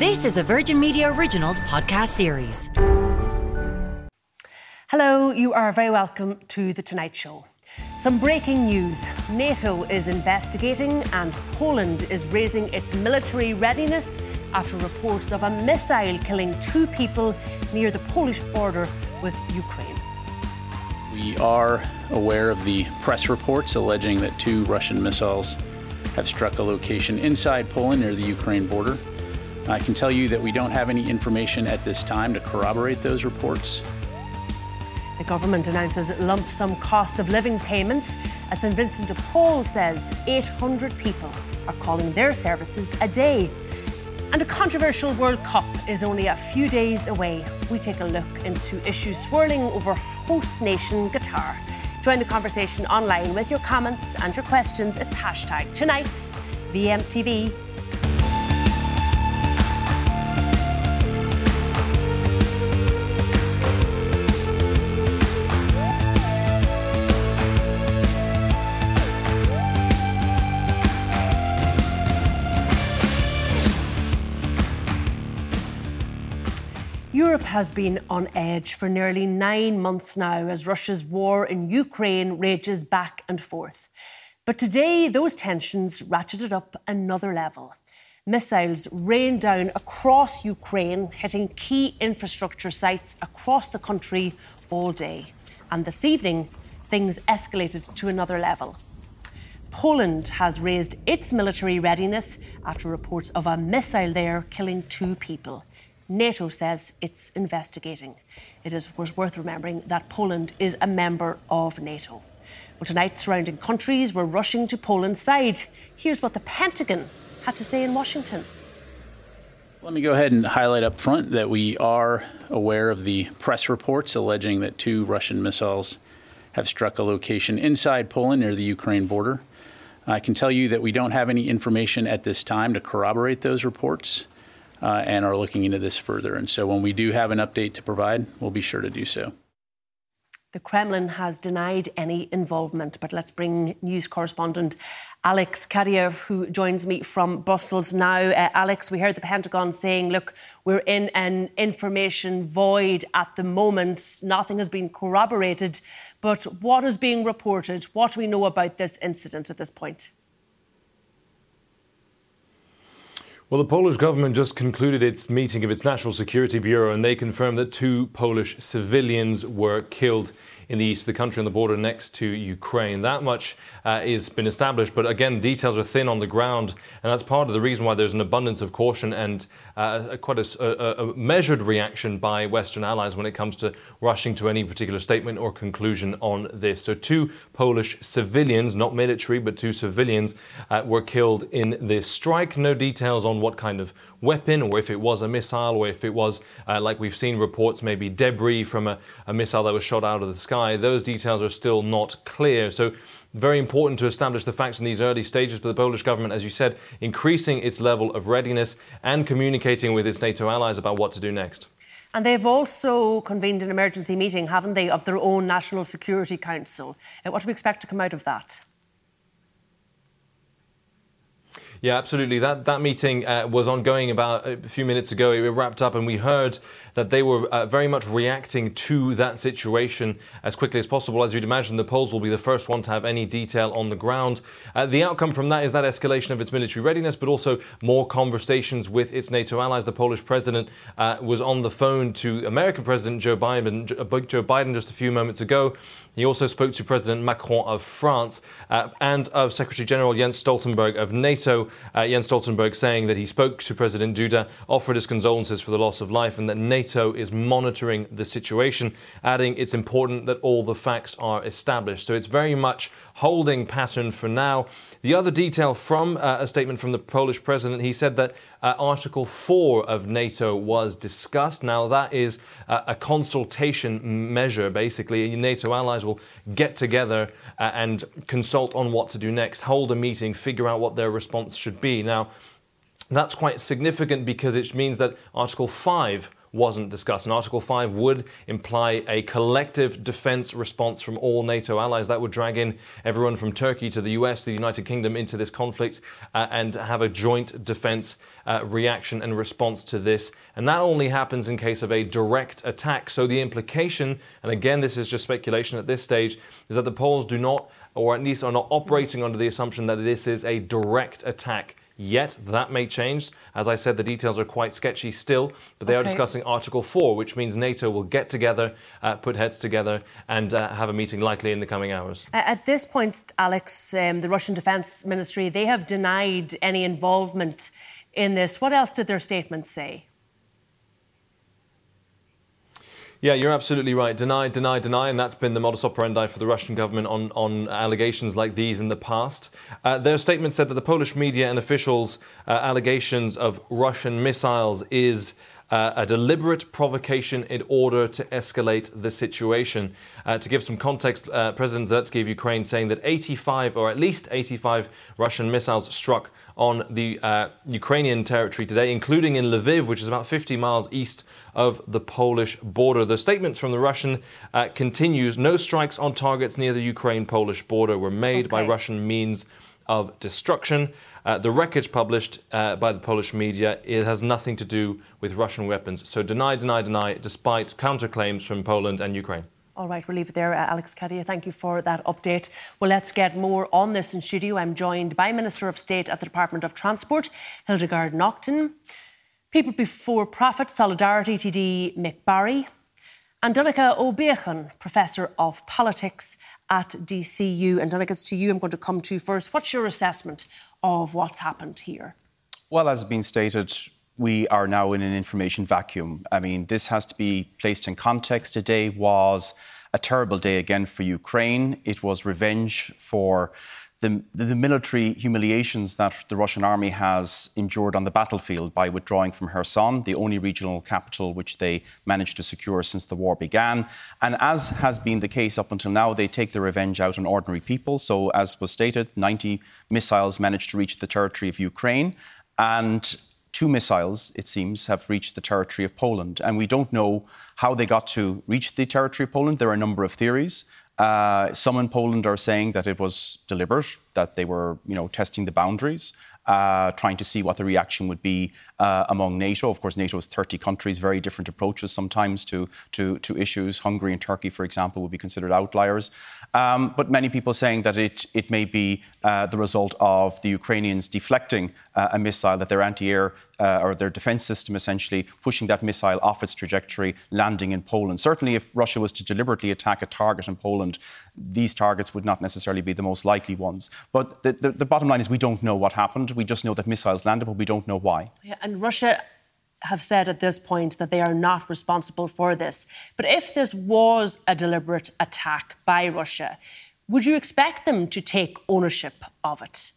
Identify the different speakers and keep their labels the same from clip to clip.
Speaker 1: This is a Virgin Media Originals podcast series.
Speaker 2: Hello, you are very welcome to The Tonight Show. Some breaking news NATO is investigating, and Poland is raising its military readiness after reports of a missile killing two people near the Polish border with Ukraine.
Speaker 3: We are aware of the press reports alleging that two Russian missiles have struck a location inside Poland near the Ukraine border. I can tell you that we don't have any information at this time to corroborate those reports.
Speaker 2: The government announces lump sum cost of living payments as St Vincent de Paul says 800 people are calling their services a day. And a controversial World Cup is only a few days away. We take a look into issues swirling over host nation Qatar. Join the conversation online with your comments and your questions. It's hashtag tonight, VMTV has been on edge for nearly nine months now as Russia's war in Ukraine rages back and forth. But today, those tensions ratcheted up another level. Missiles rained down across Ukraine, hitting key infrastructure sites across the country all day. And this evening, things escalated to another level. Poland has raised its military readiness after reports of a missile there killing two people. NATO says it's investigating. It is, of course, worth remembering that Poland is a member of NATO. Well, tonight, surrounding countries were rushing to Poland's side. Here's what the Pentagon had to say in Washington.
Speaker 3: Let me go ahead and highlight up front that we are aware of the press reports alleging that two Russian missiles have struck a location inside Poland near the Ukraine border. I can tell you that we don't have any information at this time to corroborate those reports uh, and are looking into this further. And so when we do have an update to provide, we'll be sure to do so.
Speaker 2: The Kremlin has denied any involvement, but let's bring news correspondent Alex Cadier, who joins me from Brussels now. Uh, Alex, we heard the Pentagon saying, look, we're in an information void at the moment. Nothing has been corroborated. But what is being reported? What do we know about this incident at this point?
Speaker 4: Well, the Polish government just concluded its meeting of its National Security Bureau, and they confirmed that two Polish civilians were killed in the east of the country on the border next to Ukraine. That much uh, has been established, but again, details are thin on the ground, and that's part of the reason why there's an abundance of caution and uh, quite a, a, a, measured reaction by Western allies when it comes to rushing to any particular statement or conclusion on this. So, two Polish civilians, not military, but two civilians, uh, were killed in this strike. No details on what kind of weapon or if it was a missile or if it was, uh, like we've seen reports, maybe debris from a, a missile that was shot out of the sky. Those details are still not clear. So, very important to establish the facts in these early stages, but the Polish government, as you said, increasing its level of readiness and communicating with its NATO allies about what to do next.
Speaker 2: And they've also convened an emergency meeting, haven't they, of their own National Security Council. Uh, what do we expect to come out of that?
Speaker 4: Yeah, absolutely. That that meeting uh, was ongoing about a few minutes ago. It wrapped up, and we heard that they were uh, very much reacting to that situation as quickly as possible. As you'd imagine, the Poles will be the first one to have any detail on the ground. Uh, the outcome from that is that escalation of its military readiness, but also more conversations with its NATO allies. The Polish president uh, was on the phone to American President Joe Biden, Joe Biden just a few moments ago. He also spoke to President Macron of France uh, and of Secretary General Jens Stoltenberg of NATO. Uh, Jens Stoltenberg saying that he spoke to President Duda, offered his condolences for the loss of life, and that NATO is monitoring the situation, adding it's important that all the facts are established. So it's very much holding pattern for now. The other detail from uh, a statement from the Polish president, he said that uh, Article 4 of NATO was discussed. Now, that is uh, a consultation measure, basically. NATO allies will get together uh, and consult on what to do next, hold a meeting, figure out what their response should be. Now, that's quite significant because it means that Article 5 wasn't discussed. And Article 5 would imply a collective defense response from all NATO allies. That would drag in everyone from Turkey to the US, the United Kingdom into this conflict uh, and have a joint defense uh, reaction and response to this. And that only happens in case of a direct attack. So the implication, and again, this is just speculation at this stage, is that the Poles do not, or at least are not operating under the assumption that this is a direct attack yet. That may change. As I said, the details are quite sketchy still, but they okay. are discussing Article 4, which means NATO will get together, uh, put heads together, and uh, have a meeting likely in the coming hours.
Speaker 2: At this point, Alex, um, the Russian Defense Ministry, they have denied any involvement in this. What else did their statement say?
Speaker 4: Yeah, you're absolutely right. Deny, deny, deny, and that's been the modus operandi for the Russian government on, on allegations like these in the past. Uh, their statement said that the Polish media and officials' uh, allegations of Russian missiles is uh, a deliberate provocation in order to escalate the situation. Uh, to give some context, uh, President Zelensky of Ukraine saying that 85, or at least 85, Russian missiles struck on the uh, Ukrainian territory today, including in Lviv, which is about 50 miles east of the Polish border. The statements from the Russian uh, continues: no strikes on targets near the Ukraine-Polish border were made okay. by Russian means of destruction. Uh, the wreckage published uh, by the Polish media it has nothing to do with Russian weapons. So deny, deny, deny, despite counterclaims from Poland and Ukraine.
Speaker 2: All right, we'll leave it there. Uh, Alex Cadier, thank you for that update. Well, let's get more on this in studio. I'm joined by Minister of State at the Department of Transport, Hildegarde Naughton, People Before Profit Solidarity TD Mick Barry, and Donnchadh Ó Professor of Politics at DCU. And Donnchadh, it's to you I'm going to come to first. What's your assessment of what's happened here?
Speaker 5: Well, as has been stated, we are now in an information vacuum. I mean, this has to be placed in context. Today was a terrible day again for Ukraine. It was revenge for the, the, military humiliations that the Russian army has endured on the battlefield by withdrawing from Kherson, the only regional capital which they managed to secure since the war began. And as has been the case up until now, they take their revenge out on ordinary people. So, as was stated, 90 missiles managed to reach the territory of Ukraine. And two missiles, it seems, have reached the territory of Poland. And we don't know how they got to reach the territory of Poland. There are a number of theories. Uh, some in Poland are saying that it was deliberate, that they were, you know, testing the boundaries uh, trying to see what the reaction would be uh, among NATO. Of course, NATO is 30 countries, very different approaches sometimes to, to, to issues. Hungary and Turkey, for example, would be considered outliers. Um, but many people saying that it, it may be uh, the result of the Ukrainians deflecting uh, a missile, that their anti air uh, or their defense system essentially pushing that missile off its trajectory, landing in Poland. Certainly, if Russia was to deliberately attack a target in Poland, these targets would not necessarily be the most likely ones. But the, the, the bottom line is we don't know what happened. We just know that missiles landed, but we don't know why.
Speaker 2: Yeah, and Russia have said at this point that they are not responsible for this. But if this was a deliberate attack by Russia, would you expect them to take ownership of it?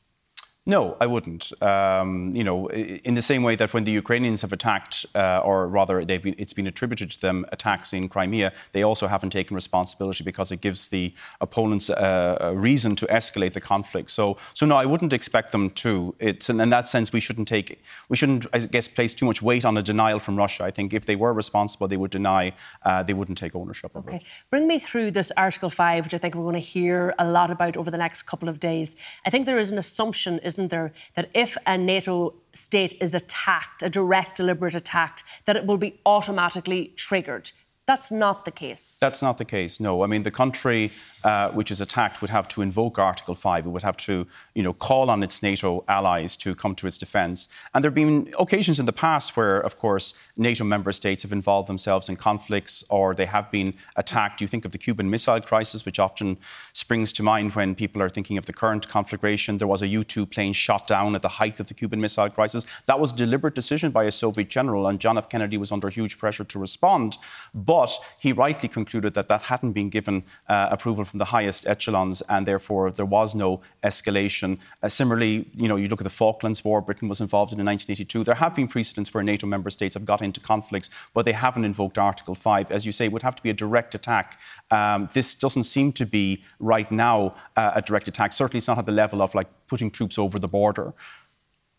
Speaker 5: No, I wouldn't. Um, you know, in the same way that when the Ukrainians have attacked, uh, or rather, been, it's been attributed to them attacks in Crimea, they also haven't taken responsibility because it gives the opponents uh, a reason to escalate the conflict. So, so no, I wouldn't expect them to. It's in that sense we shouldn't take, we shouldn't, I guess, place too much weight on a denial from Russia. I think if they were responsible, they would deny. Uh, they wouldn't take ownership of
Speaker 2: okay.
Speaker 5: it.
Speaker 2: Bring me through this Article Five, which I think we're going to hear a lot about over the next couple of days. I think there is an assumption, isn't there, that if a NATO state is attacked, a direct, deliberate attack, that it will be automatically triggered. That's not the case.
Speaker 5: That's not the case. No, I mean the country uh, which is attacked would have to invoke Article Five. It would have to, you know, call on its NATO allies to come to its defence. And there have been occasions in the past where, of course, NATO member states have involved themselves in conflicts or they have been attacked. You think of the Cuban Missile Crisis, which often springs to mind when people are thinking of the current conflagration. There was a U-2 plane shot down at the height of the Cuban Missile Crisis. That was a deliberate decision by a Soviet general, and John F. Kennedy was under huge pressure to respond. But but he rightly concluded that that hadn't been given uh, approval from the highest echelons, and therefore there was no escalation. Uh, similarly, you know, you look at the Falklands War, Britain was involved in in 1982. There have been precedents where NATO member states have got into conflicts, but they haven't invoked Article 5. As you say, it would have to be a direct attack. Um, this doesn't seem to be right now uh, a direct attack. Certainly, it's not at the level of like putting troops over the border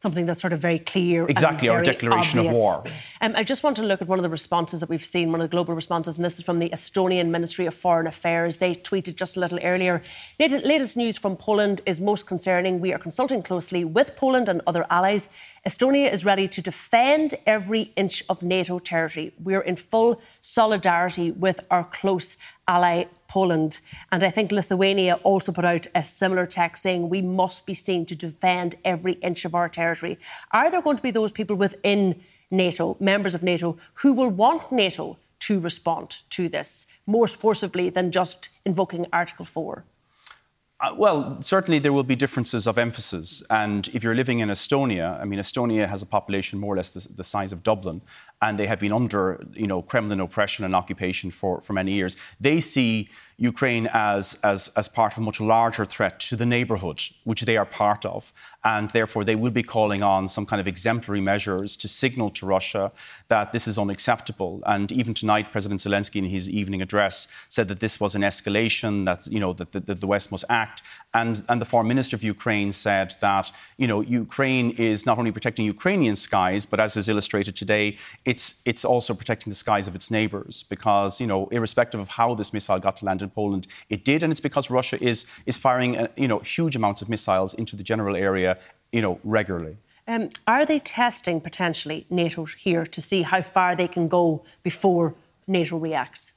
Speaker 2: something that's sort of very clear.
Speaker 5: Exactly,
Speaker 2: our
Speaker 5: declaration
Speaker 2: obvious.
Speaker 5: of war.
Speaker 2: Um, I just want to look at one of the responses that we've seen, one of the global responses, and this is from the Estonian Ministry of Foreign Affairs. They tweeted just a little earlier. Latest news from Poland is most concerning. We are consulting closely with Poland and other allies. Estonia is ready to defend every inch of NATO territory. We're in full solidarity with our close ally Poland. And I think Lithuania also put out a similar text saying we must be seen to defend every inch of our territory. Are there going to be those people within NATO, members of NATO, who will want NATO to respond to this more forcibly than just invoking Article 4?
Speaker 5: Uh, well, certainly there will be differences of emphasis. And if you're living in Estonia, I mean, Estonia has a population more or less the, the, size of Dublin, and they have been under, you know, Kremlin oppression and occupation for, for many years. They see Ukraine as, as, as part of a much larger threat to the neighbourhood, which they are part of. And therefore, they will be calling on some kind of exemplary measures to signal to Russia that this is unacceptable. And even tonight, President Zelensky, in his evening address, said that this was an escalation, that, you know, that, that, that the West must act. And, and the foreign minister of Ukraine said that, you know, Ukraine is not only protecting Ukrainian skies, but as is illustrated today, it's, it's also protecting the skies of its neighbours. Because, you know, irrespective of how this missile got to land in Poland. It did, and it's because Russia is, is firing uh, you know, huge amounts of missiles into the general area you know, regularly.
Speaker 2: Um, are they testing potentially NATO here to see how far they can go before NATO reacts?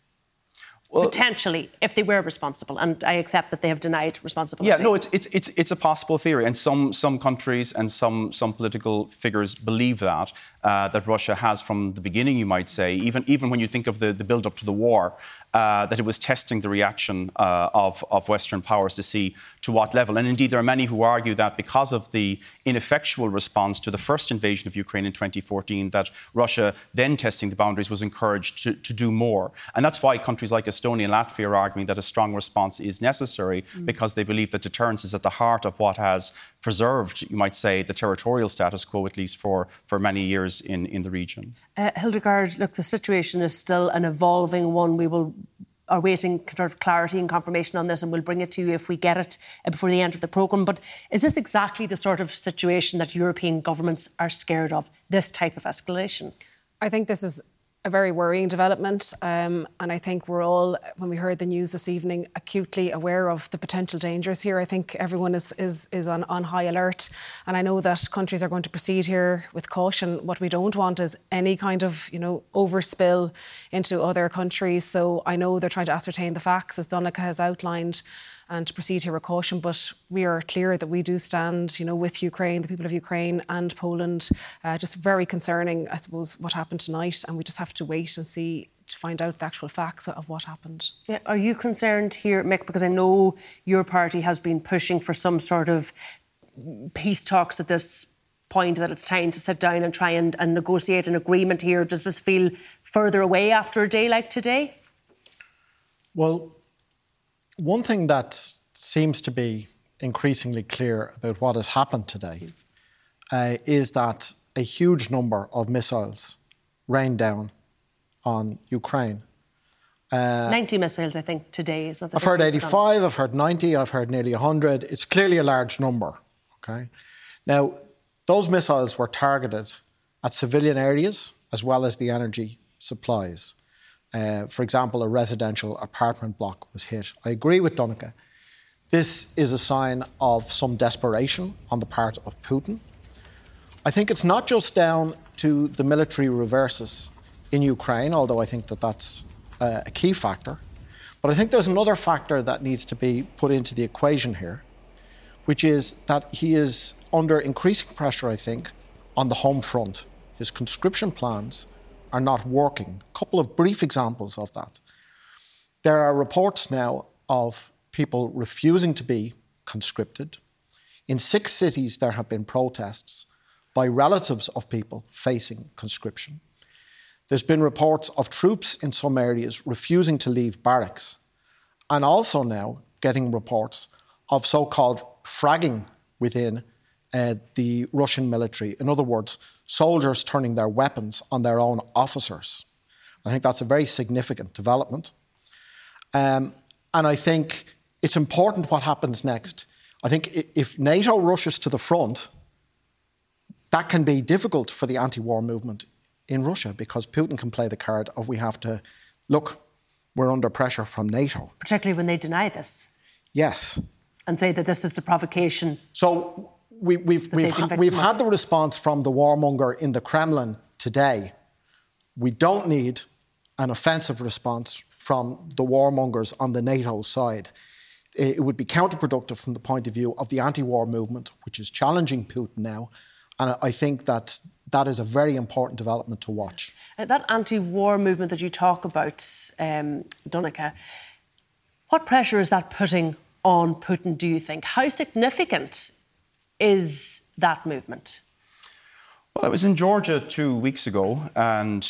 Speaker 2: Well, potentially, if they were responsible, and I accept that they have denied responsibility.
Speaker 5: Yeah, no, it's it's it's, it's a possible theory, and some some countries and some some political figures believe that uh, that Russia has from the beginning. You might say, even even when you think of the the build up to the war, uh, that it was testing the reaction uh, of, of Western powers to see to what level. And indeed, there are many who argue that because of the ineffectual response to the first invasion of Ukraine in 2014, that Russia then testing the boundaries was encouraged to, to do more. And that's why countries like Estonia and Latvia are arguing that a strong response is necessary mm. because they believe that deterrence is at the heart of what has preserved, you might say, the territorial status quo, at least for, for many years in, in the region.
Speaker 2: Uh, Hildegarde, look, the situation is still an evolving one. We will are waiting sort of clarity and confirmation on this, and we'll bring it to you if we get it uh, before the end of the programme. But is this exactly the sort of situation that European governments are scared of, this type of escalation?
Speaker 6: I think this is a very worrying development. Um, and I think we're all, when we heard the news this evening, acutely aware of the potential dangers here. I think everyone is, is, is on, on high alert. And I know that countries are going to proceed here with caution. What we don't want is any kind of, you know, overspill into other countries. So I know they're trying to ascertain the facts, as Donnchadh has outlined and to proceed here with caution. But we are clear that we do stand, you know, with Ukraine, the people of Ukraine and Poland. Uh, just very concerning, I suppose, what happened tonight, and we just have to wait and see to find out the actual facts of what happened.
Speaker 2: Yeah, are you concerned here, Mick? Because I know your party has been pushing for some sort of peace talks at this point that it's time to sit down and try and, and negotiate an agreement here. Does this feel further away after a day like today?
Speaker 7: Well, one thing that seems to be increasingly clear about what has happened today uh, is that a huge number of missiles rained down on Ukraine.
Speaker 2: Uh, 90 missiles, I think, today. Is that
Speaker 7: I've heard 85, I've heard 90, I've heard nearly 100. It's clearly a large number. Okay. Now, those missiles were targeted at civilian areas as well as the energy supplies. Uh, for example, a residential apartment block was hit. I agree with Donnchadh. This is a sign of some desperation on the part of Putin. I think it's not just down to the military reverses in Ukraine, although I think that that's uh, a key factor. But I think there's another factor that needs to be put into the equation here, which is that he is under increasing pressure, I think, on the home front. His conscription plans are not working. A couple of brief examples of that. There are reports now of people refusing to be conscripted. In six cities, there have been protests by relatives of people facing conscription. There's been reports of troops in some areas refusing to leave barracks, and also now getting reports of so called fragging within uh, the Russian military. In other words, soldiers turning their weapons on their own officers. I think that's a very significant development. Um, and I think it's important what happens next. I think if NATO rushes to the front, that can be difficult for the anti war movement in Russia because Putin can play the card of we have to look, we're under pressure from NATO.
Speaker 2: Particularly when they deny this.
Speaker 7: Yes.
Speaker 2: And say that this is the provocation.
Speaker 7: So we, have we've, we've, ha- we've had the response from the warmonger in the Kremlin today. We don't need an offensive response from the warmongers on the NATO side. It would be counterproductive from the point of view of the anti war movement, which is challenging Putin now. And I think that that is a very important development to watch.
Speaker 2: Uh, that anti war movement that you talk about, um, Donnchadh, what pressure is that putting on Putin, do you think? How significant is that movement?
Speaker 5: Well, I was in Georgia two weeks ago, and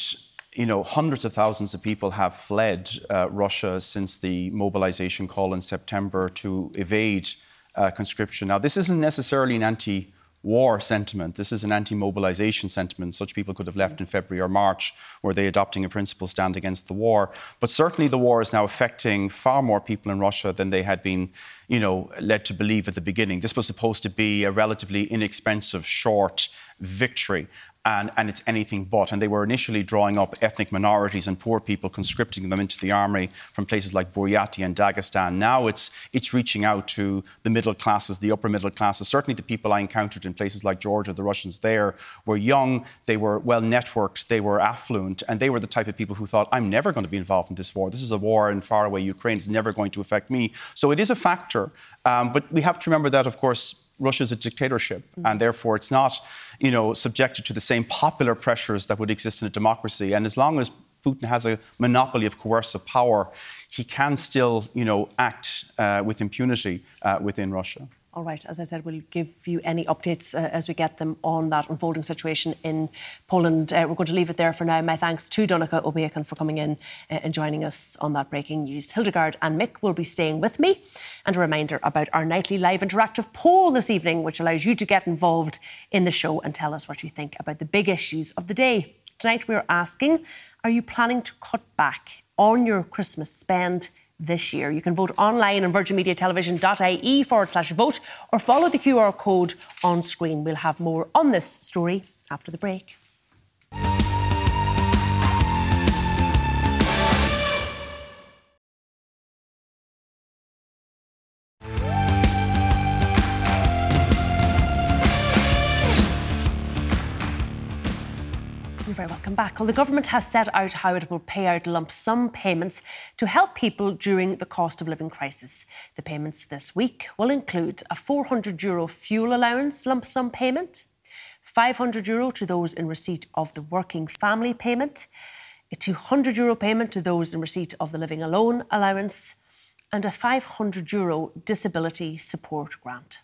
Speaker 5: you know, hundreds of thousands of people have fled uh, Russia since the mobilization call in September to evade uh, conscription. Now, this isn't necessarily an anti war sentiment. This is an anti mobilization sentiment. Such people could have left in February or March. Were they adopting a principled stand against the war? But certainly the war is now affecting far more people in Russia than they had been you know, led to believe at the beginning. This was supposed to be a relatively inexpensive, short victory and, and it's anything but. And they were initially drawing up ethnic minorities and poor people, conscripting them into the army from places like Buryatia and Dagestan. Now it's, it's reaching out to the middle classes, the upper middle classes. Certainly the people I encountered in places like Georgia, the Russians there, were young, they were well networked, they were affluent, and they were the type of people who thought, I'm never going to be involved in this war. This is a war in faraway Ukraine. It's never going to affect me. So it is a factor. Um, but we have to remember that, of course, Russia is a dictatorship, mm-hmm. and therefore it's not, you know, subjected to the same popular pressures that would exist in a democracy. And as long as Putin has a monopoly of coercive power, he can still, you know, act uh, with impunity uh, within Russia.
Speaker 2: All right, as I said, we'll give you any updates uh, as we get them on that unfolding situation in Poland. Uh, we're going to leave it there for now. My thanks to Ó Beacháin for coming in uh, and joining us on that breaking news. Hildegarde and Mick will be staying with me. And a reminder about our nightly live interactive poll this evening, which allows you to get involved in the show and tell us what you think about the big issues of the day. Tonight, we're asking Are you planning to cut back on your Christmas spend? This year. You can vote online on virginmediatelevision.ie forward slash vote or follow the QR code on screen. We'll have more on this story after the break. Back. Well, the government has set out how it will pay out lump sum payments to help people during the cost of living crisis. The payments this week will include a 400 euro fuel allowance lump sum payment, 500 euro to those in receipt of the working family payment, a 200 euro payment to those in receipt of the living alone allowance, and a 500 euro disability support grant.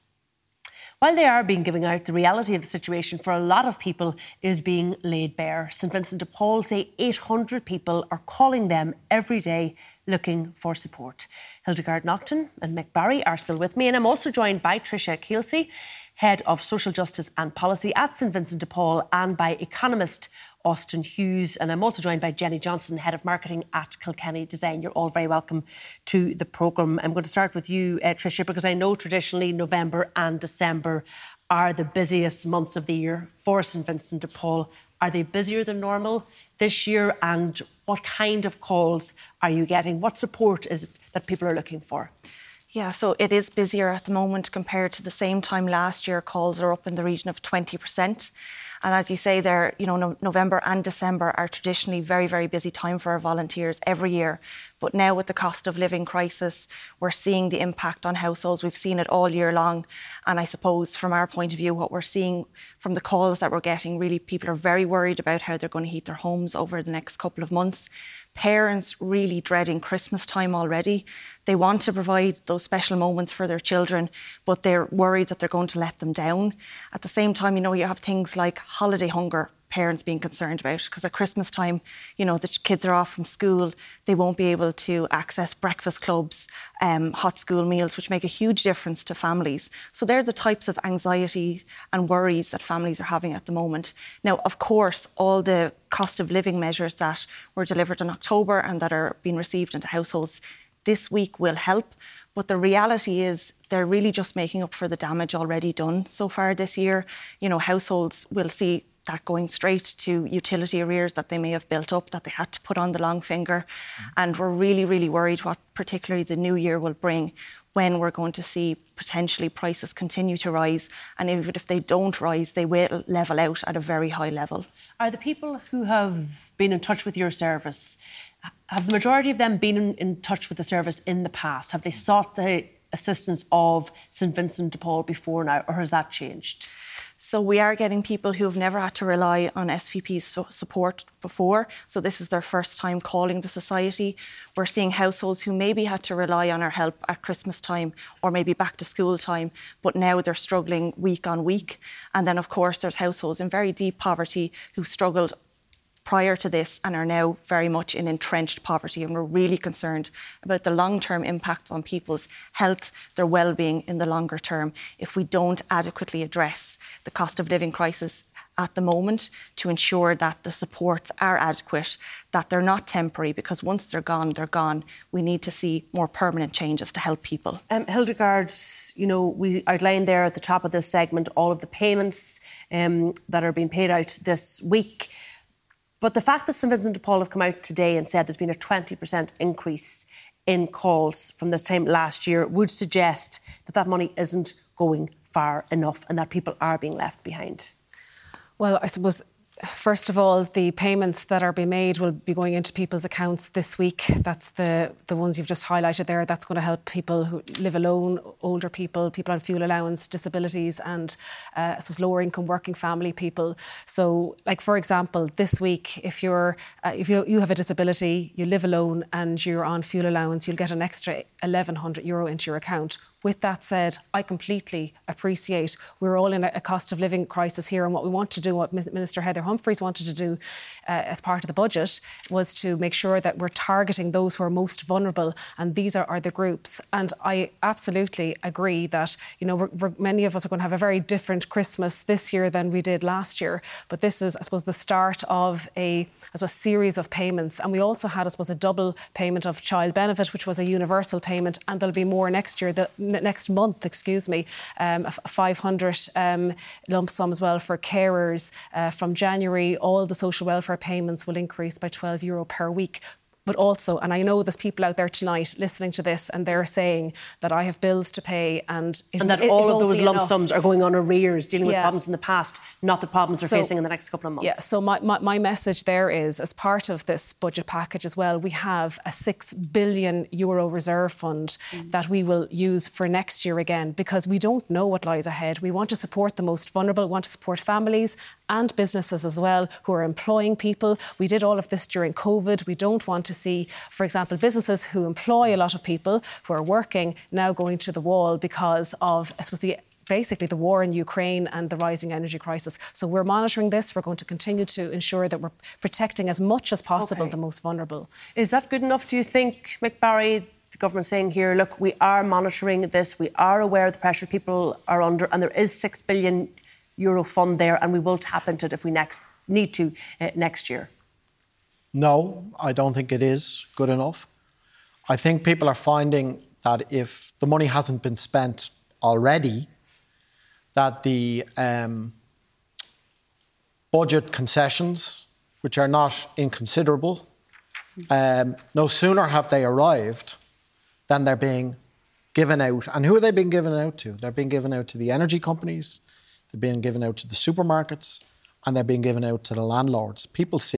Speaker 2: While they are being given out, the reality of the situation for a lot of people is being laid bare. St Vincent de Paul say 800 people are calling them every day looking for support. Hildegarde Naughton and Mick Barry are still with me, and I'm also joined by Tricia Keilthy, Head of Social Justice and Policy at St Vincent de Paul, and by economist Austin Hughes. And I'm also joined by Jenny Johnson, Head of Marketing at Kilkenny Design. You're all very welcome to the programme. I'm going to start with you, uh, Tricia, because I know traditionally November and December are the busiest months of the year for St Vincent de Paul. Are they busier than normal this year? And what kind of calls are you getting? What support is it that people are looking for?
Speaker 8: Yeah, so it is busier at the moment compared to the same time last year. Calls are up in the region of 20%. And as you say, there, you know, no, November and December are traditionally very, very busy time for our volunteers every year. But now with the cost of living crisis, we're seeing the impact on households. We've seen it all year long. And I suppose from our point of view, what we're seeing from the calls that we're getting, really people are very worried about how they're going to heat their homes over the next couple of months parents really dreading Christmas time already. They want to provide those special moments for their children, but they're worried that they're going to let them down. At the same time, you know, you have things like holiday hunger parents being concerned about because at Christmas time, you know, the kids are off from school, they won't be able to access breakfast clubs, um, hot school meals, which make a huge difference to families. So they're the types of anxiety and worries that families are having at the moment. Now, of course, all the cost of living measures that were delivered in October and that are being received into households this week will help. But the reality is they're really just making up for the damage already done so far this year. You know, households will see that going straight to utility arrears that they may have built up that they had to put on the long finger. Mm-hmm. And we're really, really worried what particularly the new year will bring when we're going to see potentially prices continue to rise. And even if they don't rise, they will level out at a very high level.
Speaker 2: Are the people who have been in touch with your service have the majority of them been in, in touch with the service in the past? Have they sought the assistance of St Vincent de Paul before now, or has that changed?
Speaker 8: So we are getting people who have never had to rely on SVP's support before. So this is their first time calling the society. We're seeing households who maybe had to rely on our help at Christmas time or maybe back to school time, but now they're struggling week on week. And then of course there's households in very deep poverty who struggled prior to this and are now very much in entrenched poverty. And we're really concerned about the long term impacts on people's health, their well being in the longer term, if we don't adequately address the cost of living crisis at the moment to ensure that the supports are adequate, that they're not temporary, because once they're gone, they're gone. We need to see more permanent changes to help people.
Speaker 2: Um, Hildegarde, you know, we outlined there at the top of this segment all of the payments um, that are being paid out this week. But the fact that St Vincent de Paul have come out today and said there's been a 20% increase in calls from this time last year would suggest that that money isn't going far enough and that people are being left behind.
Speaker 6: Well, I suppose First of all, the payments that are being made will be going into people's accounts this week. That's the, the ones you've just highlighted there. That's going to help people who live alone, older people, people on fuel allowance, disabilities, and uh, so lower income working family people. So, like for example, this week, if you're uh, if you, you have a disability, you live alone, and you're on fuel allowance, you'll get an extra 1,100 euro into your account with that said, I completely appreciate we're all in a cost of living crisis here, and what we want to do, what Minister Heather Humphreys wanted to do uh, as part of the budget, was to make sure that we're targeting those who are most vulnerable, and these are, are the groups. And I absolutely agree that you know we're, we're, many of us are going to have a very different Christmas this year than we did last year. But this is, I suppose, the start of a, as a series of payments, and we also had, I suppose, a double payment of child benefit, which was a universal payment, and there'll be more next year. Next month, excuse me, um, a 500 um, lump sum as well for carers. Uh, from January, all the social welfare payments will increase by 12 euro per week but also, and I know there's people out there tonight listening to this and they're saying that I have bills to pay and
Speaker 2: it, and that it, all it of those lump enough. sums are going on arrears, dealing with problems in the past, not the problems they're so, facing in the next couple of months.
Speaker 6: Yeah. So my, my, my, message there is, as part of this budget package as well, we have a six billion euro reserve fund mm. that we will use for next year again because we don't know what lies ahead. We want to support the most vulnerable, we want to support families and businesses as well who are employing people. We did all of this during COVID. We don't want to see, for example, businesses who employ a lot of people who are working now going to the wall because of, I suppose, the basically the war in Ukraine and the rising energy crisis. So we're monitoring this. We're going to continue to ensure that we're protecting as much as possible okay. the most vulnerable.
Speaker 2: Is that good enough, do you think, Mick Barry? The government saying here, look, we are monitoring this. We are aware of the pressure people are under, and there is six billion euro fund there, and we will tap into it if we next need to uh, next year?
Speaker 7: No, I don't think it is good enough. I think people are finding that if the money hasn't been spent already, that the um, budget concessions, which are not inconsiderable, um, no sooner have they arrived than they're being given out. And who are they being given out to? They're being given out to the energy companies, they're being given out to the supermarkets and they're being given out to the landlords. People see.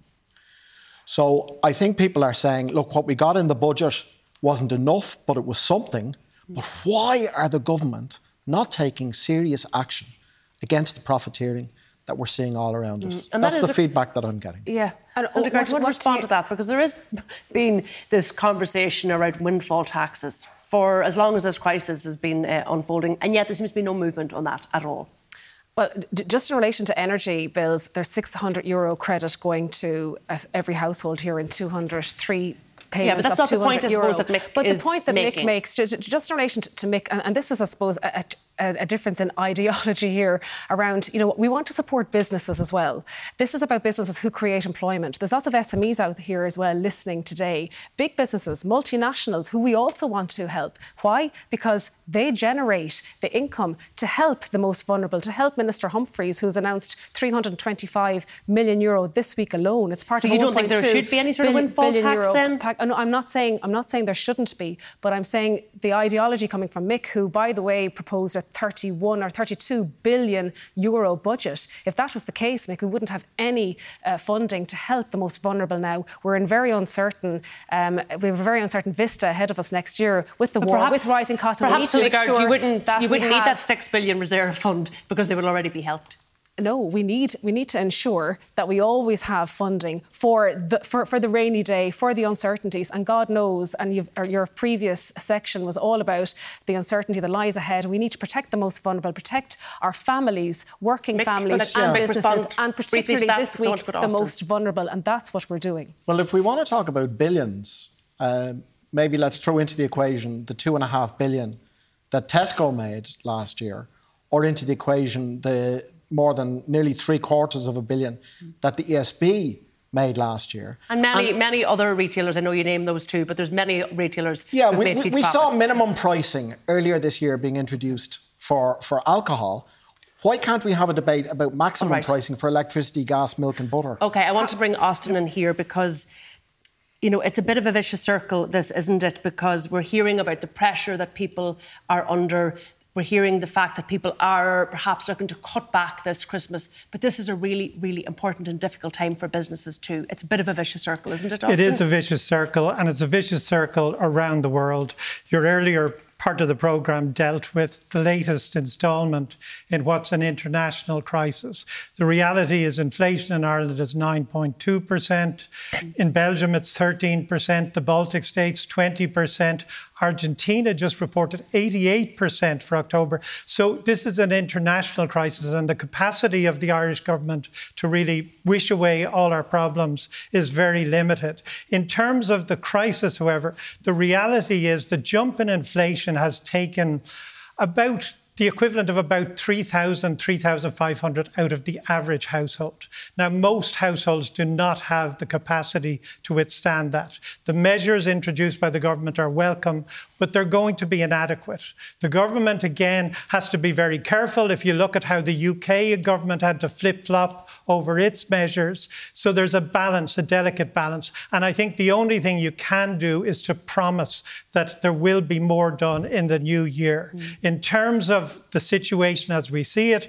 Speaker 7: so I think people are saying, look, what we got in the budget wasn't enough, but it was something. But why are the government not taking serious action against the profiteering that we're seeing all around us? Mm. And That's that the a, feedback that I'm getting.
Speaker 2: Yeah. And what, what, what respond you... to that? Because there has been this conversation around windfall taxes for as long as this crisis has been uh, unfolding, and yet there seems to be no movement on that at all.
Speaker 6: Well, just in relation to energy bills, there's 600 euro credit going to uh, every household here in 203 payments
Speaker 2: yeah, but that's not the point, I suppose, that Mick
Speaker 6: But the point that
Speaker 2: making.
Speaker 6: Mick makes, just in relation to, to Mick, and, and, this is, I suppose, a, a, a, difference in ideology here around, you know, we want to support businesses as well. This is about businesses who create employment. There's lots of SMEs out here as well listening today. Big businesses, multinationals, who we also want to help. Why? Because they generate the income to help the most vulnerable, to help Minister Humphreys, who's announced 325 million euro this week alone. It's part
Speaker 2: so
Speaker 6: of So
Speaker 2: you don't think there should be any sort of windfall tax then? Pack.
Speaker 6: Uh, I'm not saying I'm not saying there shouldn't be, but I'm saying the ideology coming from Mick, who, by the way, proposed a 31 or 32 billion euro budget. If that was the case, Mick, we wouldn't have any uh, funding to help the most vulnerable now. We're in very uncertain, um, we have a very uncertain vista ahead of us next year with the but war, perhaps, with rising costs.
Speaker 2: Perhaps, we sure you wouldn't, you wouldn't need that six billion reserve fund because they will already be helped
Speaker 6: no, we need we need to ensure that we always have funding for the for, for the rainy day, for the uncertainties. And God knows, and your previous section was all about the uncertainty that lies ahead. We need to protect the most vulnerable, protect our families, working Mick, families, and yeah. businesses, and particularly this week the most vulnerable. And that's what we're doing.
Speaker 7: Well, if we want to talk about billions, uh, maybe let's throw into the equation the two and a half billion that Tesco made last year, or into the equation the more than nearly three quarters of a billion that the ESB made last year.
Speaker 2: And many, and, many other retailers, I know you named those two, but there's many retailers
Speaker 7: yeah, we, we, we saw minimum pricing earlier this year being introduced for, for alcohol. Why can't we have a debate about maximum right. pricing for electricity, gas, milk, and butter?
Speaker 2: Okay, I want to bring Austin in here because you know, it's a bit of a vicious circle, this, isn't it? Because we're hearing about the pressure that people are under, we're hearing the fact that people are perhaps looking to cut back this Christmas, but this is a really, really important and difficult time for businesses too. It's a bit of a vicious circle, isn't it? Austin?
Speaker 9: It is a vicious circle, and it's a vicious circle around the world. Your earlier part of the programme dealt with the latest instalment in what's an international crisis. The reality is inflation in Ireland is 9.2%. In Belgium, it's 13%. The Baltic states, 20%. Argentina just reported 88% for October. So this is an international crisis, and the capacity of the Irish government to really wish away all our problems is very limited. In terms of the crisis, however, the reality is the jump in inflation has taken about the equivalent of about 3,000, 3,500 out of the average household. Now, most households do not have the capacity to withstand that. The measures introduced by the government are welcome, but they're going to be inadequate. The government, again, has to be very careful. If you look at how the UK government had to flip flop over its measures, so there's a balance, a delicate balance. And I think the only thing you can do is to promise that there will be more done in the new year. Mm. In terms of the situation as we see it,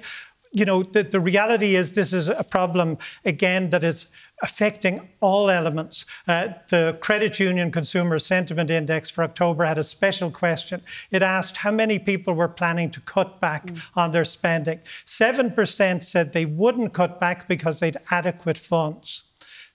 Speaker 9: you know, the, the reality is this is a problem, again, that is affecting all elements. Uh, the Credit Union Consumer Sentiment Index for October had a special question. It asked how many people were planning to cut back mm. on their spending. 7% said they wouldn't cut back because they'd adequate funds.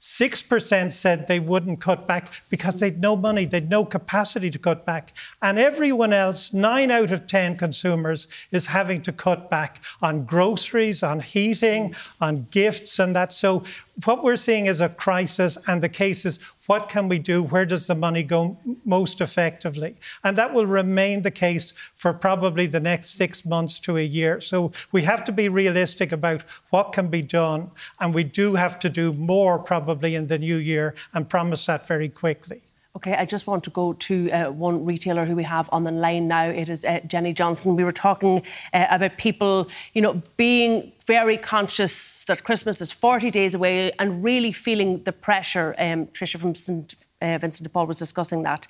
Speaker 9: 6% said they wouldn't cut back because they'd no money, they'd no capacity to cut back. And everyone else, 9 out of 10 consumers, is having to cut back on groceries, on heating, on gifts, and that. So what we're seeing is a crisis, and the case is what can we do? Where does the money go most effectively? And that will remain the case for probably the next six months to a year. So we have to be realistic about what can be done, and we do have to do more probably in the new year and promise that very quickly.
Speaker 2: Okay, I just want to go to uh, one retailer who we have on the line now. It is uh, Jenny Johnson. We were talking uh, about people, you know, being very conscious that Christmas is 40 days away and really feeling the pressure. Um, Tricia from St uh, Vincent de Paul was discussing that.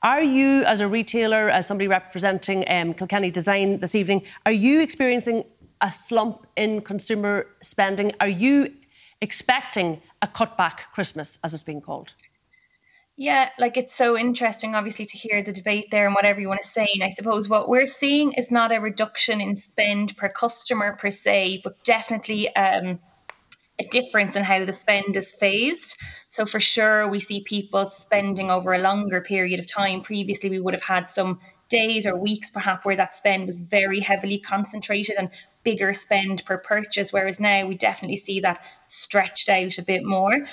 Speaker 2: Are you, as a retailer, as somebody representing um, Kilkenny Design this evening, are you experiencing a slump in consumer spending? Are you expecting a cutback Christmas, as it's being called?
Speaker 10: Yeah, like it's so interesting, obviously, to hear the debate there and what everyone is saying. I suppose what we're seeing is not a reduction in spend per customer per se, but definitely um, a difference in how the spend is phased. So, for sure, we see people spending over a longer period of time. Previously, we would have had some days or weeks, perhaps, where that spend was very heavily concentrated and bigger spend per purchase, whereas now we definitely see that stretched out a bit more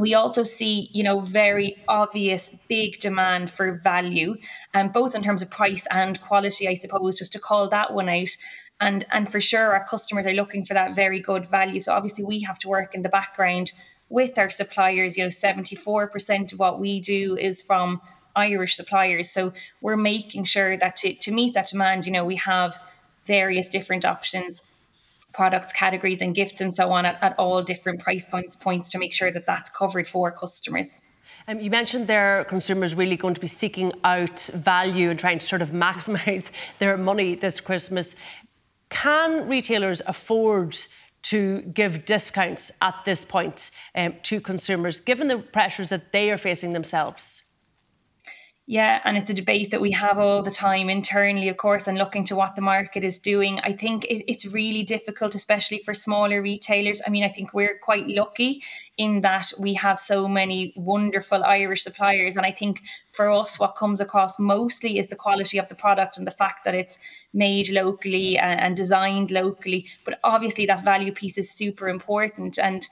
Speaker 10: we also see you know very obvious big demand for value and um, both in terms of price and quality i suppose just to call that one out. And and for sure our customers are looking for that very good value. So obviously we have to work in the background with our suppliers. You know 74% of what we do is from irish suppliers. So we're making sure that to, to meet that demand you know we have various different options products categories and gifts and so on at, at all different price points points to make sure that that's covered for customers.
Speaker 2: Um, you mentioned there consumers really going to be seeking out value and trying to sort of maximise their money this Christmas. Can retailers afford to give discounts at this point um, to consumers, given the pressures that they are facing themselves?
Speaker 10: Yeah, and it's a debate that we have all the time internally, of course, and looking to what the market is doing. I think it, it's really difficult, especially for smaller retailers. I mean, I think we're quite lucky in that we have so many wonderful Irish suppliers. And I think for us, what comes across mostly is the quality of the product and the fact that it's made locally and, and designed locally. But obviously, that value piece is super important. And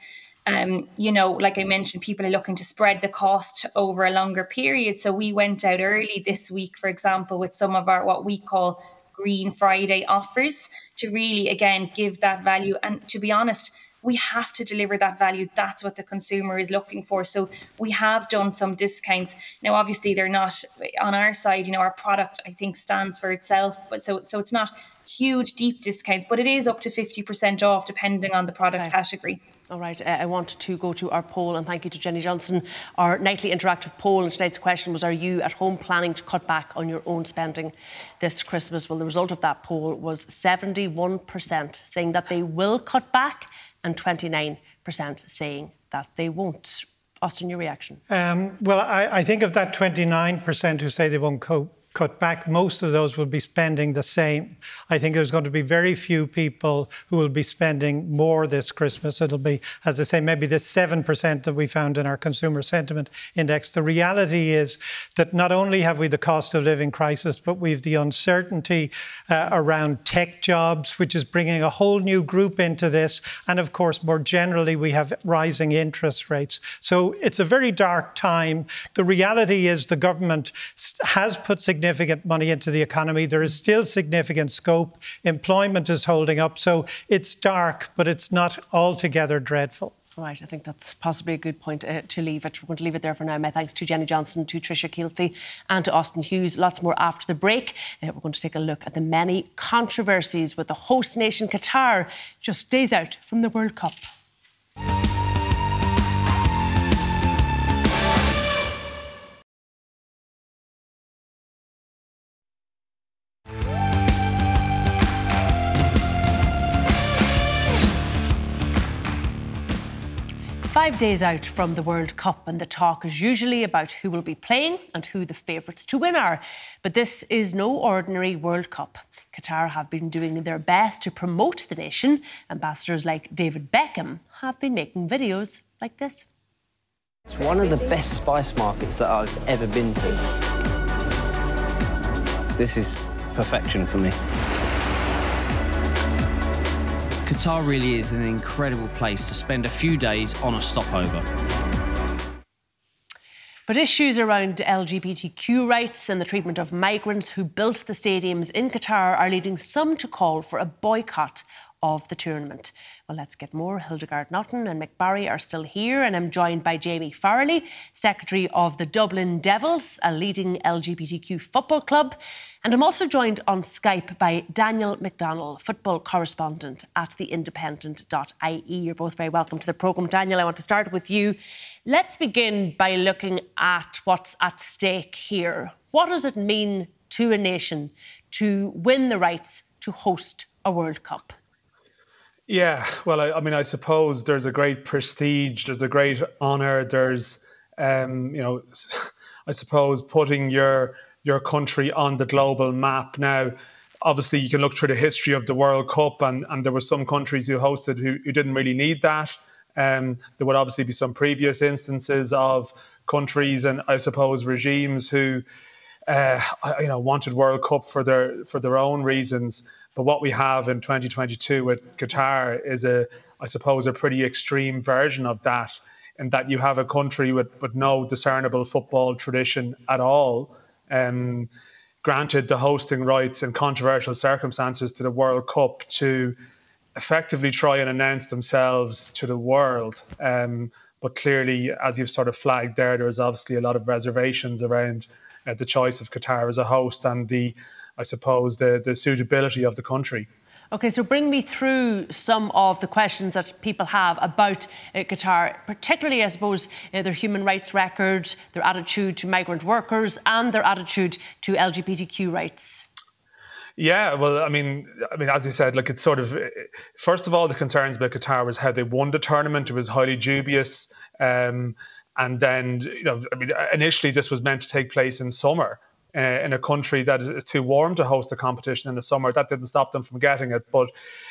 Speaker 10: um, you know, like I mentioned, people are looking to spread the cost over a longer period. So we went out early this week, for example, with some of our what we call Green Friday offers to really, again, give that value. And to be honest, we have to deliver that value. That's what the consumer is looking for. So we have done some discounts. Now, obviously, they're not on our side. You know, our product I think stands for itself, but so so it's not huge deep discounts, but it is up to fifty percent off depending on the product okay. category.
Speaker 2: All right, uh, I want to go to our poll and thank you to Jenny Johnson. Our nightly interactive poll and tonight's question was Are you at home planning to cut back on your own spending this Christmas? Well, the result of that poll was 71% saying that they will cut back and 29% saying that they won't. Austin, your reaction? Um,
Speaker 9: well, I, I, think of that 29% who say they won't cope cut back, most of those will be spending the same. I think there's going to be very few people who will be spending more this Christmas. It'll be, as I say, maybe the 7% that we found in our consumer sentiment index. The reality is that not only have we the cost of living crisis, but we've the uncertainty uh, around tech jobs, which is bringing a whole new group into this. And of course, more generally, we have rising interest rates. So it's a very dark time. The reality is the government has put significant significant money into the economy. There is still significant scope. Employment is holding up. So it's dark, but it's not altogether dreadful.
Speaker 2: Right, I think that's possibly a good point uh, to leave it. We're going to leave it there for now. My thanks to Jenny Johnson, to Tricia Keilthy, and to Austin Hughes. Lots more after the break. Uh, we're going to take a look at the many controversies with the host nation Qatar just days out from the World Cup. Five days out from the World Cup, and the talk is usually about who will be playing and who the favourites to win are. But this is no ordinary World Cup. Qatar have been doing their best to promote the nation. Ambassadors like David Beckham have been making videos like this.
Speaker 11: It's one of the best spice markets that I've ever been to. This is perfection for me.
Speaker 12: Qatar really is an incredible place to spend a few days on a stopover.
Speaker 2: But issues around LGBTQ rights and the treatment of migrants who built the stadiums in Qatar are leading some to call for a boycott of the tournament. Well, let's get more. Hildegarde Naughton and Mick Barry are still here, and I'm joined by Jamie Farrelly, Secretary of the Dublin Devils, a leading LGBTQ football club. And I'm also joined on Skype by Daniel McDonnell, football correspondent at theindependent.ie. You're both very welcome to the programme. Daniel, I want to start with you. Let's begin by looking at what's at stake here. What does it mean to a nation to win the rights to host a World Cup?
Speaker 13: Yeah, well, I, I, mean, I suppose there's a great prestige, there's a great honor, there's, um, you know, I suppose putting your your country on the global map. Now, obviously, you can look through the history of the World Cup, and, and there were some countries who hosted who, who didn't really need that. Um, there would obviously be some previous instances of countries and I suppose regimes who, uh, you know, wanted World Cup for their for their own reasons. But what we have in 2022 with Qatar is a, I suppose, a pretty extreme version of that, in that you have a country with, with no discernible football tradition at all. Um, granted the hosting rights in controversial circumstances to the World Cup to effectively try and announce themselves to the world. Um, but clearly, as you've sort of flagged there, there's obviously a lot of reservations around uh, the choice of Qatar as a host and the I suppose, the, the suitability of the country.
Speaker 2: Okay, so bring me through some of the questions that people have about uh, Qatar, particularly, I suppose, uh, their human rights record, their attitude to migrant workers, and their attitude to LGBTQ rights.
Speaker 13: Yeah, well, I mean, I mean, as you said, like it's sort of first of all, the concerns about Qatar was how they won the tournament. It was highly dubious, um, and then you know, I mean, initially this was meant to take place in summer, uh, in a country that is too warm to host a competition in the summer. That didn't stop them from getting it. But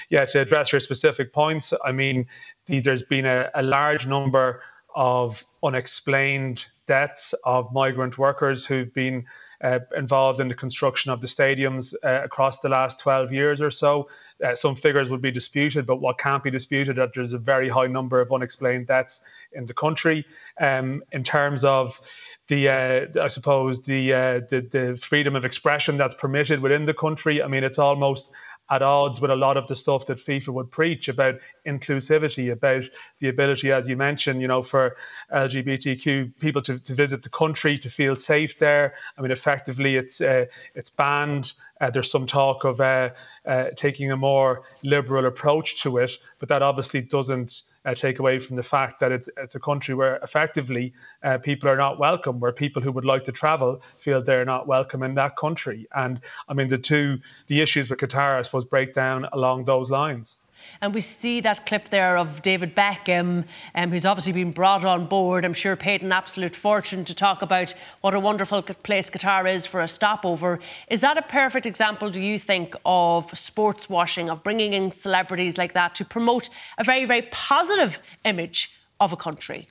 Speaker 13: yeah, to address your specific points, I mean, the, there's been a, a large number of unexplained deaths of migrant workers who've been uh, involved in the construction of the stadiums uh, across the last 12 years or so. Uh, some figures would be disputed, but what can't be disputed that there's a very high number of unexplained deaths in the country. Um, in terms of the uh, I suppose the, uh, the the freedom of expression that's permitted within the country. I mean, it's almost at odds with a lot of the stuff that FIFA would preach about inclusivity, about the ability, as you mentioned, you know, for LGBTQ people to, to visit the country, to feel safe there. I mean, effectively, it's uh, it's banned. Uh, there's some talk of uh, uh taking a more liberal approach to it, but that obviously doesn't uh, take away from the fact that it's, it's a country where effectively uh, people are not welcome, where people who would like to travel feel they're not welcome in that country. And I mean, the two, the issues with Qatar, I suppose, break down along those lines.
Speaker 2: And we see that clip there of David Beckham, um, who's obviously been brought on board, I'm sure paid an absolute fortune to talk about what a wonderful place Qatar is for a stopover. Is that a perfect example, do you think, of sports washing, of bringing in celebrities like that to promote a very, very positive image of a country?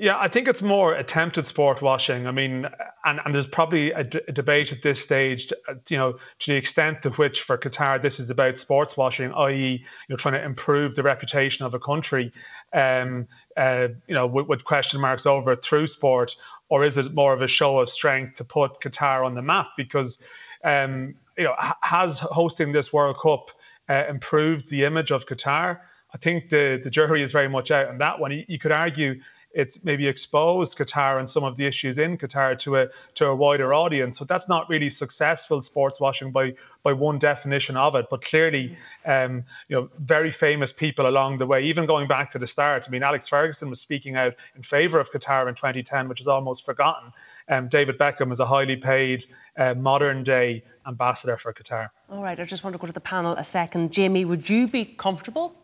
Speaker 13: Yeah, I think it's more attempted sport washing. I mean, and, and there's probably a, d- a debate at this stage, to, uh, you know, to the extent to which for Qatar this is about sports washing, i.e., you know, trying to improve the reputation of a country, um, uh, you know, with, with question marks over it through sport, or is it more of a show of strength to put Qatar on the map? Because, um, you know, has hosting this World Cup uh, improved the image of Qatar? I think the the jury is very much out on that one. You, you could argue it's maybe exposed Qatar and some of the issues in Qatar to a to a wider audience. So that's not really successful sports washing by by one definition of it. But clearly, um, you know, very famous people along the way, even going back to the start. I mean, Alex Ferguson was speaking out in favour of Qatar in 2010, which is almost forgotten. Um, David Beckham is a highly paid uh, modern day ambassador for Qatar.
Speaker 2: All right, I just want to go to the panel a second. Jamie, would you be comfortable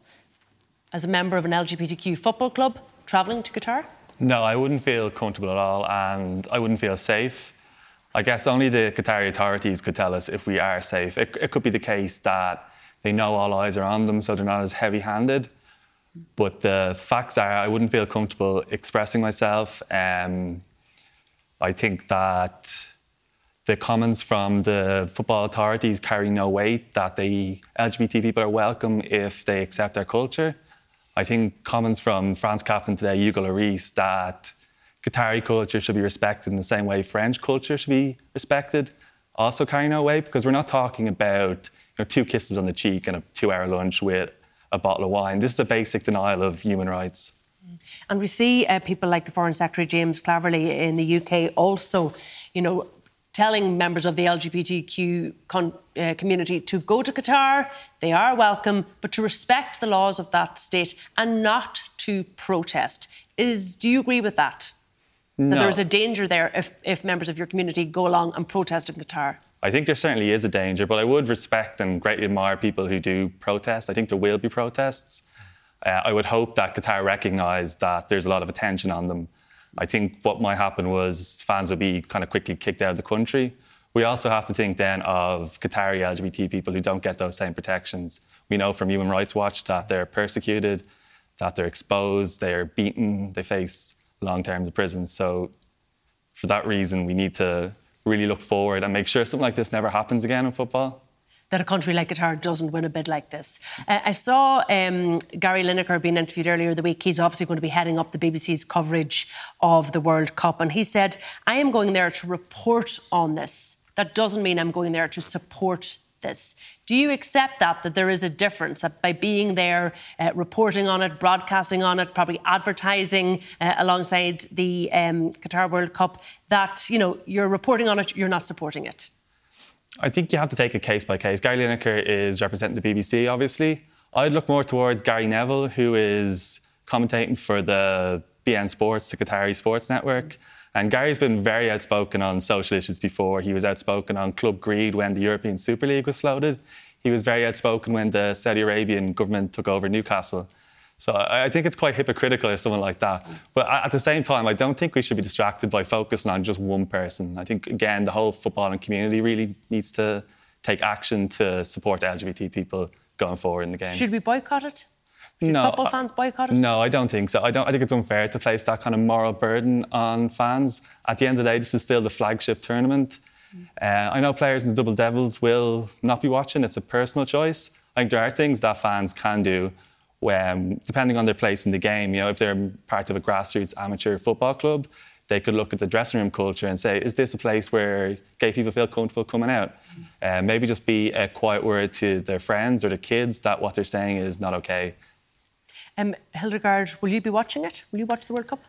Speaker 2: as a member of an LGBTQ football club travelling to Qatar?
Speaker 14: No, I wouldn't feel comfortable at all, and I wouldn't feel safe. I guess only the Qatari authorities could tell us if we are safe. It, it could be the case that they know all eyes are on them, so they're not as heavy handed. But the facts are, I wouldn't feel comfortable expressing myself. Um, I think that the comments from the football authorities carry no weight, that the LGBT people are welcome if they accept their culture. I think comments from France captain today, Hugo Lloris, that Qatari culture should be respected in the same way French culture should be respected, also carry no weight because we're not talking about you know, two kisses on the cheek and a two hour lunch with a bottle of wine. This is a basic denial of human rights.
Speaker 2: And we see uh, people like the Foreign Secretary James Cleverly in the UK also, you know, telling members of the LGBTQ con- uh, community to go to Qatar, they are welcome, but to respect the laws of that state and not to protest. Is do you agree with that?
Speaker 14: No.
Speaker 2: That there is a danger there if, if members of your community go along and protest in Qatar?
Speaker 14: I think there certainly is a danger, but I would respect and greatly admire people who do protest. I think there will be protests. Uh, I would hope that Qatar recognise that there's a lot of attention on them. I think what might happen was fans would be kind of quickly kicked out of the country. We also have to think then of Qatari LGBT people who don't get those same protections. We know from Human Rights Watch that they're persecuted, that they're exposed, they're beaten, they face long term in prison. So, for that reason, we need to really look forward and make sure something like this never happens again in football.
Speaker 2: That a country like Qatar doesn't win a bid like this. Uh, I saw um, Gary Lineker being interviewed earlier the week. He's obviously going to be heading up the BBC's coverage of the World Cup. And he said, I am going there to report on this. That doesn't mean I'm going there to support this. Do you accept that, that there is a difference, that by being there, uh, reporting on it, broadcasting on it, probably advertising uh, alongside the um, Qatar World Cup, that, you know, you're reporting on it, you're not supporting it?
Speaker 14: I think you have to take it case by case. Gary Lineker is representing the BBC, obviously. I'd look more towards Gary Neville, who is commentating for the beIN Sports, the Qatari Sports Network. And Gary's been very outspoken on social issues before. He was outspoken on club greed when the European Super League was floated. He was very outspoken when the Saudi Arabian government took over Newcastle. So I think it's quite hypocritical or something like that. But at the same time, I don't think we should be distracted by focusing on just one person. I think, again, the whole footballing community really needs to take action to support LGBT people going forward in the game.
Speaker 2: Should we boycott it? Should no, football fans boycott it?
Speaker 14: No, I don't think so. I don't. I think it's unfair to place that kind of moral burden on fans. At the end of the day, this is still the flagship tournament. Uh, I know players in the Dublin Devils will not be watching. It's a personal choice. I think there are things that fans can do, when, depending on their place in the game. You know, if they're part of a grassroots amateur football club, they could look at the dressing room culture and say, is this a place where gay people feel comfortable coming out? Uh, maybe just be a quiet word to their friends or the kids that what they're saying is not okay.
Speaker 2: Um, Hildegarde, will you be watching it? Will you watch the World Cup?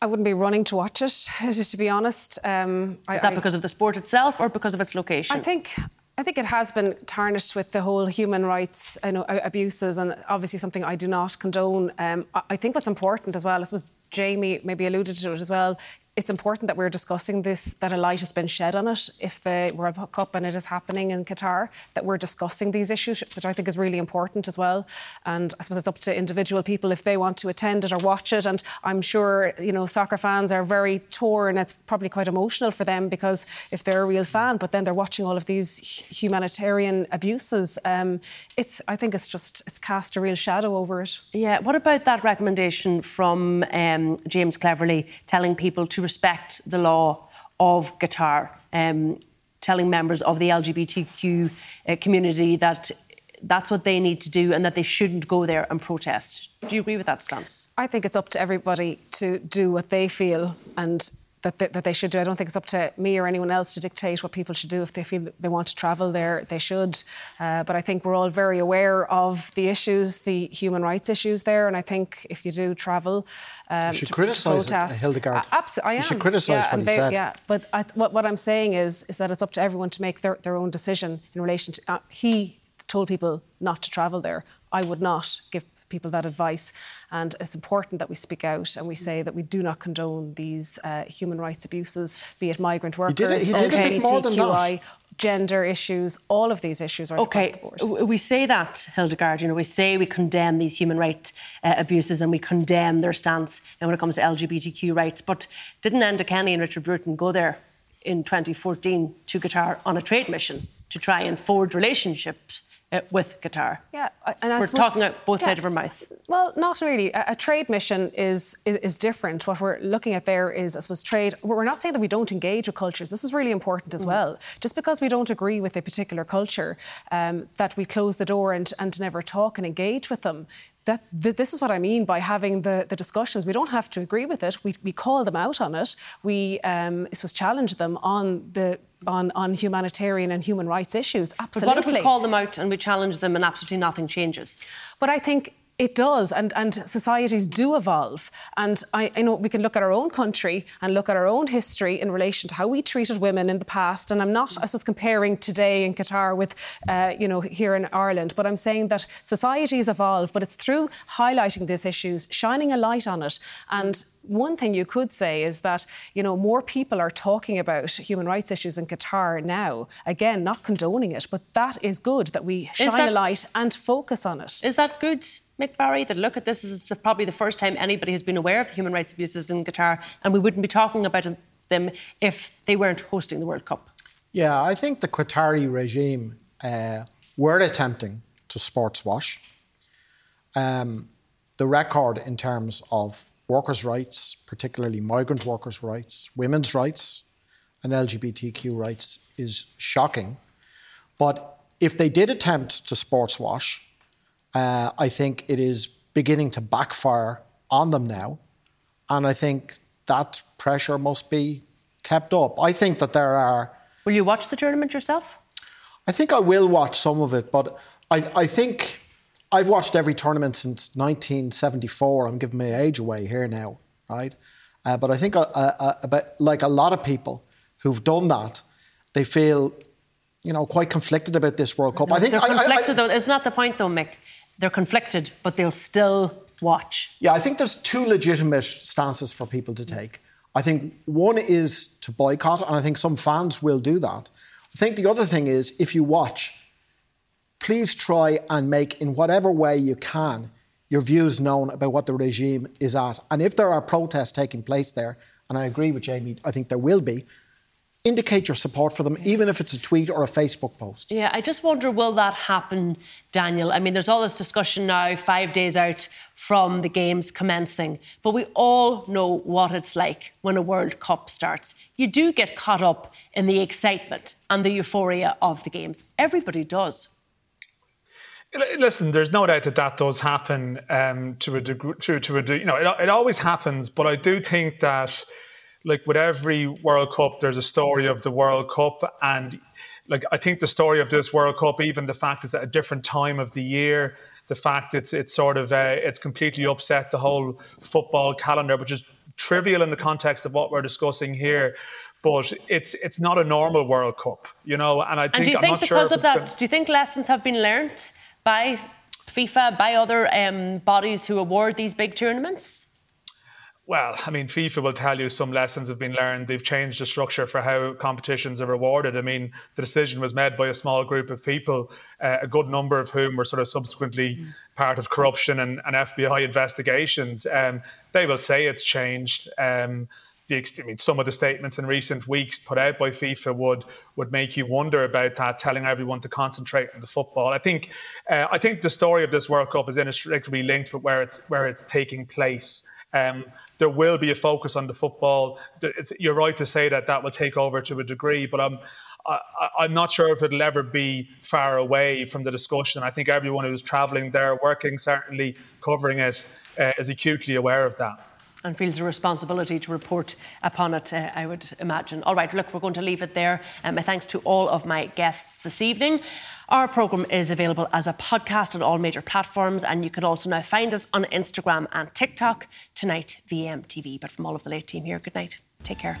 Speaker 6: I wouldn't be running to watch it, to be honest. Um,
Speaker 2: Is that I, because of the sport itself or because of its location?
Speaker 6: I think I think it has been tarnished with the whole human rights you know, abuses, and obviously something I do not condone. Um, I think what's important as well, I suppose Jamie maybe alluded to it as well, it's important that we're discussing this, that a light has been shed on it. If the World Cup and it is happening in Qatar, that we're discussing these issues, which I think is really important as well. And I suppose it's up to individual people if they want to attend it or watch it. And I'm sure, you know, soccer fans are very torn. It's probably quite emotional for them because if they're a real fan, but then they're watching all of these humanitarian abuses, um, it's, I think it's just, it's cast a real shadow over it.
Speaker 2: Yeah. What about that recommendation from um, James Cleverly telling people to respect the law of Qatar, um, telling members of the LGBTQ uh, community that that's what they need to do and that they shouldn't go there and protest. Do you agree with that stance?
Speaker 6: I think it's up to everybody to do what they feel and that they, that they should do. I don't think it's up to me or anyone else to dictate what people should do. If they feel they want to travel there, they should. Uh, but I think we're all very aware of the issues, the human rights issues there. And I think if you do travel,
Speaker 7: um, you should criticise Hildegarde. Uh,
Speaker 6: absolutely, I am.
Speaker 7: You should criticise
Speaker 6: yeah,
Speaker 7: what he they, said.
Speaker 6: Yeah, but I, what, what, I'm saying is, is that it's up to everyone to make their, their own decision in relation to. Uh, he told people not to travel there. I would not give people that advice. And it's important that we speak out and we say that we do not condone these uh, human rights abuses, be it migrant workers,
Speaker 7: he did, he LGBTQI
Speaker 6: gender issues, all of these issues are across the board.
Speaker 2: okay. We say that, Hildegarde, you know, we say we condemn these human rights uh, abuses and we condemn their stance when it comes to LGBTQ rights. But didn't Enda Kenny and Richard Bruton go there in 2014 to Qatar on a trade mission to try and forge relationships uh, with Qatar.
Speaker 6: Yeah, and I
Speaker 2: we're
Speaker 6: suppose,
Speaker 2: talking out both
Speaker 6: yeah,
Speaker 2: sides of our mouth.
Speaker 6: Well, not really. A, a trade mission is, is, is different. What we're looking at there is, I suppose, trade. We're not saying that we don't engage with cultures. This is really important as mm. well. Just because we don't agree with a particular culture, um, that we close the door and, and never talk and engage with them that, th- this is what I mean by having the, the discussions. We don't have to agree with it. We, we call them out on it. We um, was challenge them on the on, on humanitarian and human rights issues. Absolutely.
Speaker 2: But what if we call them out and we challenge them and absolutely nothing changes?
Speaker 6: But I think it does, and, and societies do evolve. And I, I, know we can look at our own country and look at our own history in relation to how we treated women in the past. And I'm not, I suppose, comparing today in Qatar with, uh, you know, here in Ireland, but I'm saying that societies evolve, but it's through highlighting these issues, shining a light on it. And one thing you could say is that, you know, more people are talking about human rights issues in Qatar now. Again, not condoning it, but that is good that we shine that, a light and focus on it.
Speaker 2: Is that good? Mick Barry, that look at this, this is probably the first time anybody has been aware of the human rights abuses in Qatar, and we wouldn't be talking about them if they weren't hosting the World Cup.
Speaker 7: Yeah, I think the Qatari regime uh, were attempting to sports wash. Um, the record in terms of workers' rights, particularly migrant workers' rights, women's rights, and LGBTQ rights, is shocking. But if they did attempt to sports wash, uh, I think it is beginning to backfire on them now. And I think that pressure must be kept up. I think that there are.
Speaker 2: Will you watch the tournament yourself?
Speaker 7: I think I will watch some of it, but I, I think I've watched every tournament since 1974. I'm giving my age away here now, right? Uh, but I think uh, uh, about, like a lot of people who've done that, they feel, you know, quite conflicted about this World Cup.
Speaker 2: No,
Speaker 7: I think
Speaker 2: they're conflicted I, I, though. Isn't that the point, though, Mick? They're conflicted, but they'll still watch.
Speaker 7: Yeah, I think there's two legitimate stances for people to take. I think one is to boycott, and I think some fans will do that. I think the other thing is if you watch, please try and make, in whatever way you can, your views known about what the regime is at. And if there are protests taking place there, and I agree with Jamie, I think there will be, indicate your support for them, even if it's a tweet or a Facebook post.
Speaker 2: Yeah, I just wonder will that happen, Daniel? I mean, there's all this discussion now, five days out from the games commencing, but we all know what it's like when a World Cup starts. You do get caught up in the excitement and the euphoria of the games. Everybody does.
Speaker 13: Listen, there's no doubt that that does happen um, to a degree. To, to a, you know, it, it always happens. But I do think that like with every World Cup, there's a story of the World Cup, and like I think the story of this World Cup, even the fact it's at a different time of the year, the fact it's it's sort of uh, it's completely upset the whole football calendar, which is trivial in the context of what we're discussing here. But it's it's not a normal World Cup, you know. And I think
Speaker 2: and do you think because
Speaker 13: sure
Speaker 2: of that, do you think lessons have been learnt by FIFA, by other um, bodies who award these big tournaments?
Speaker 13: Well, I mean, FIFA will tell you some lessons have been learned. They've changed the structure for how competitions are rewarded. I mean, the decision was made by a small group of people, uh, a good number of whom were sort of subsequently mm. part of corruption and, and FBI investigations. Um, they will say it's changed. Um, the, I mean, some of the statements in recent weeks put out by FIFA would would make you wonder about that, telling everyone to concentrate on the football. I think, uh, I think the story of this World Cup is inextricably linked with where it's where it's taking place. Um, there will be a focus on the football. It's, you're right to say that that will take over to a degree, but I'm. I, am not sure if it'll ever be far away from the discussion. I think everyone who's travelling there, working, certainly covering it, uh, is acutely aware of that
Speaker 2: and feels a responsibility to report upon it, uh, I would imagine. All right, look, we're going to leave it there. Um, my thanks to all of my guests this evening. Our programme is available as a podcast on all major platforms, and you can also now find us on Instagram and TikTok tonight, VMTV. But from all of the late team here, good night. Take care.